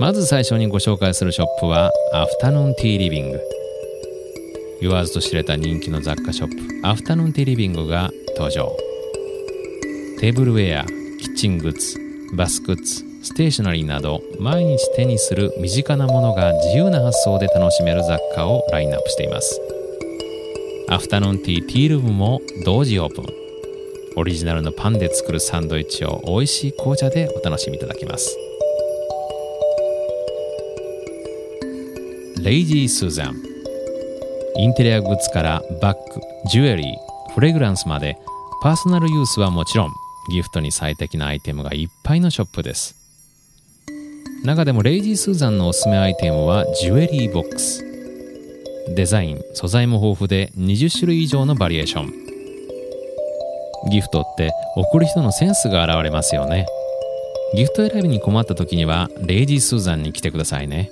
まず最初にご紹介するショップはアフタヌーンティーリビング言わずと知れた人気の雑貨ショップアフタヌーンティーリビングが登場。テーブルウェアキッチングッズバスグッズステーショナリーなど毎日手にする身近なものが自由な発想で楽しめる雑貨をラインナップしています。アフタヌーンティーティールームも同時オープン。オリジナルのパンで作るサンドイッチを美味しい紅茶でお楽しみいただきます。レイジー・スーザン。インテリアグッズからバッグ、ジュエリー、フレグランスまでパーソナルユースはもちろんギフトに最適なアイテムがいっぱいのショップです。中でもレイジー・スーザンのおすすめアイテムはジュエリーボックス。デザイン素材も豊富で20種類以上のバリエーション。ギフトって送る人のセンスが現れますよね。ギフト選びに困った時にはレイジー・スーザンに来てくださいね。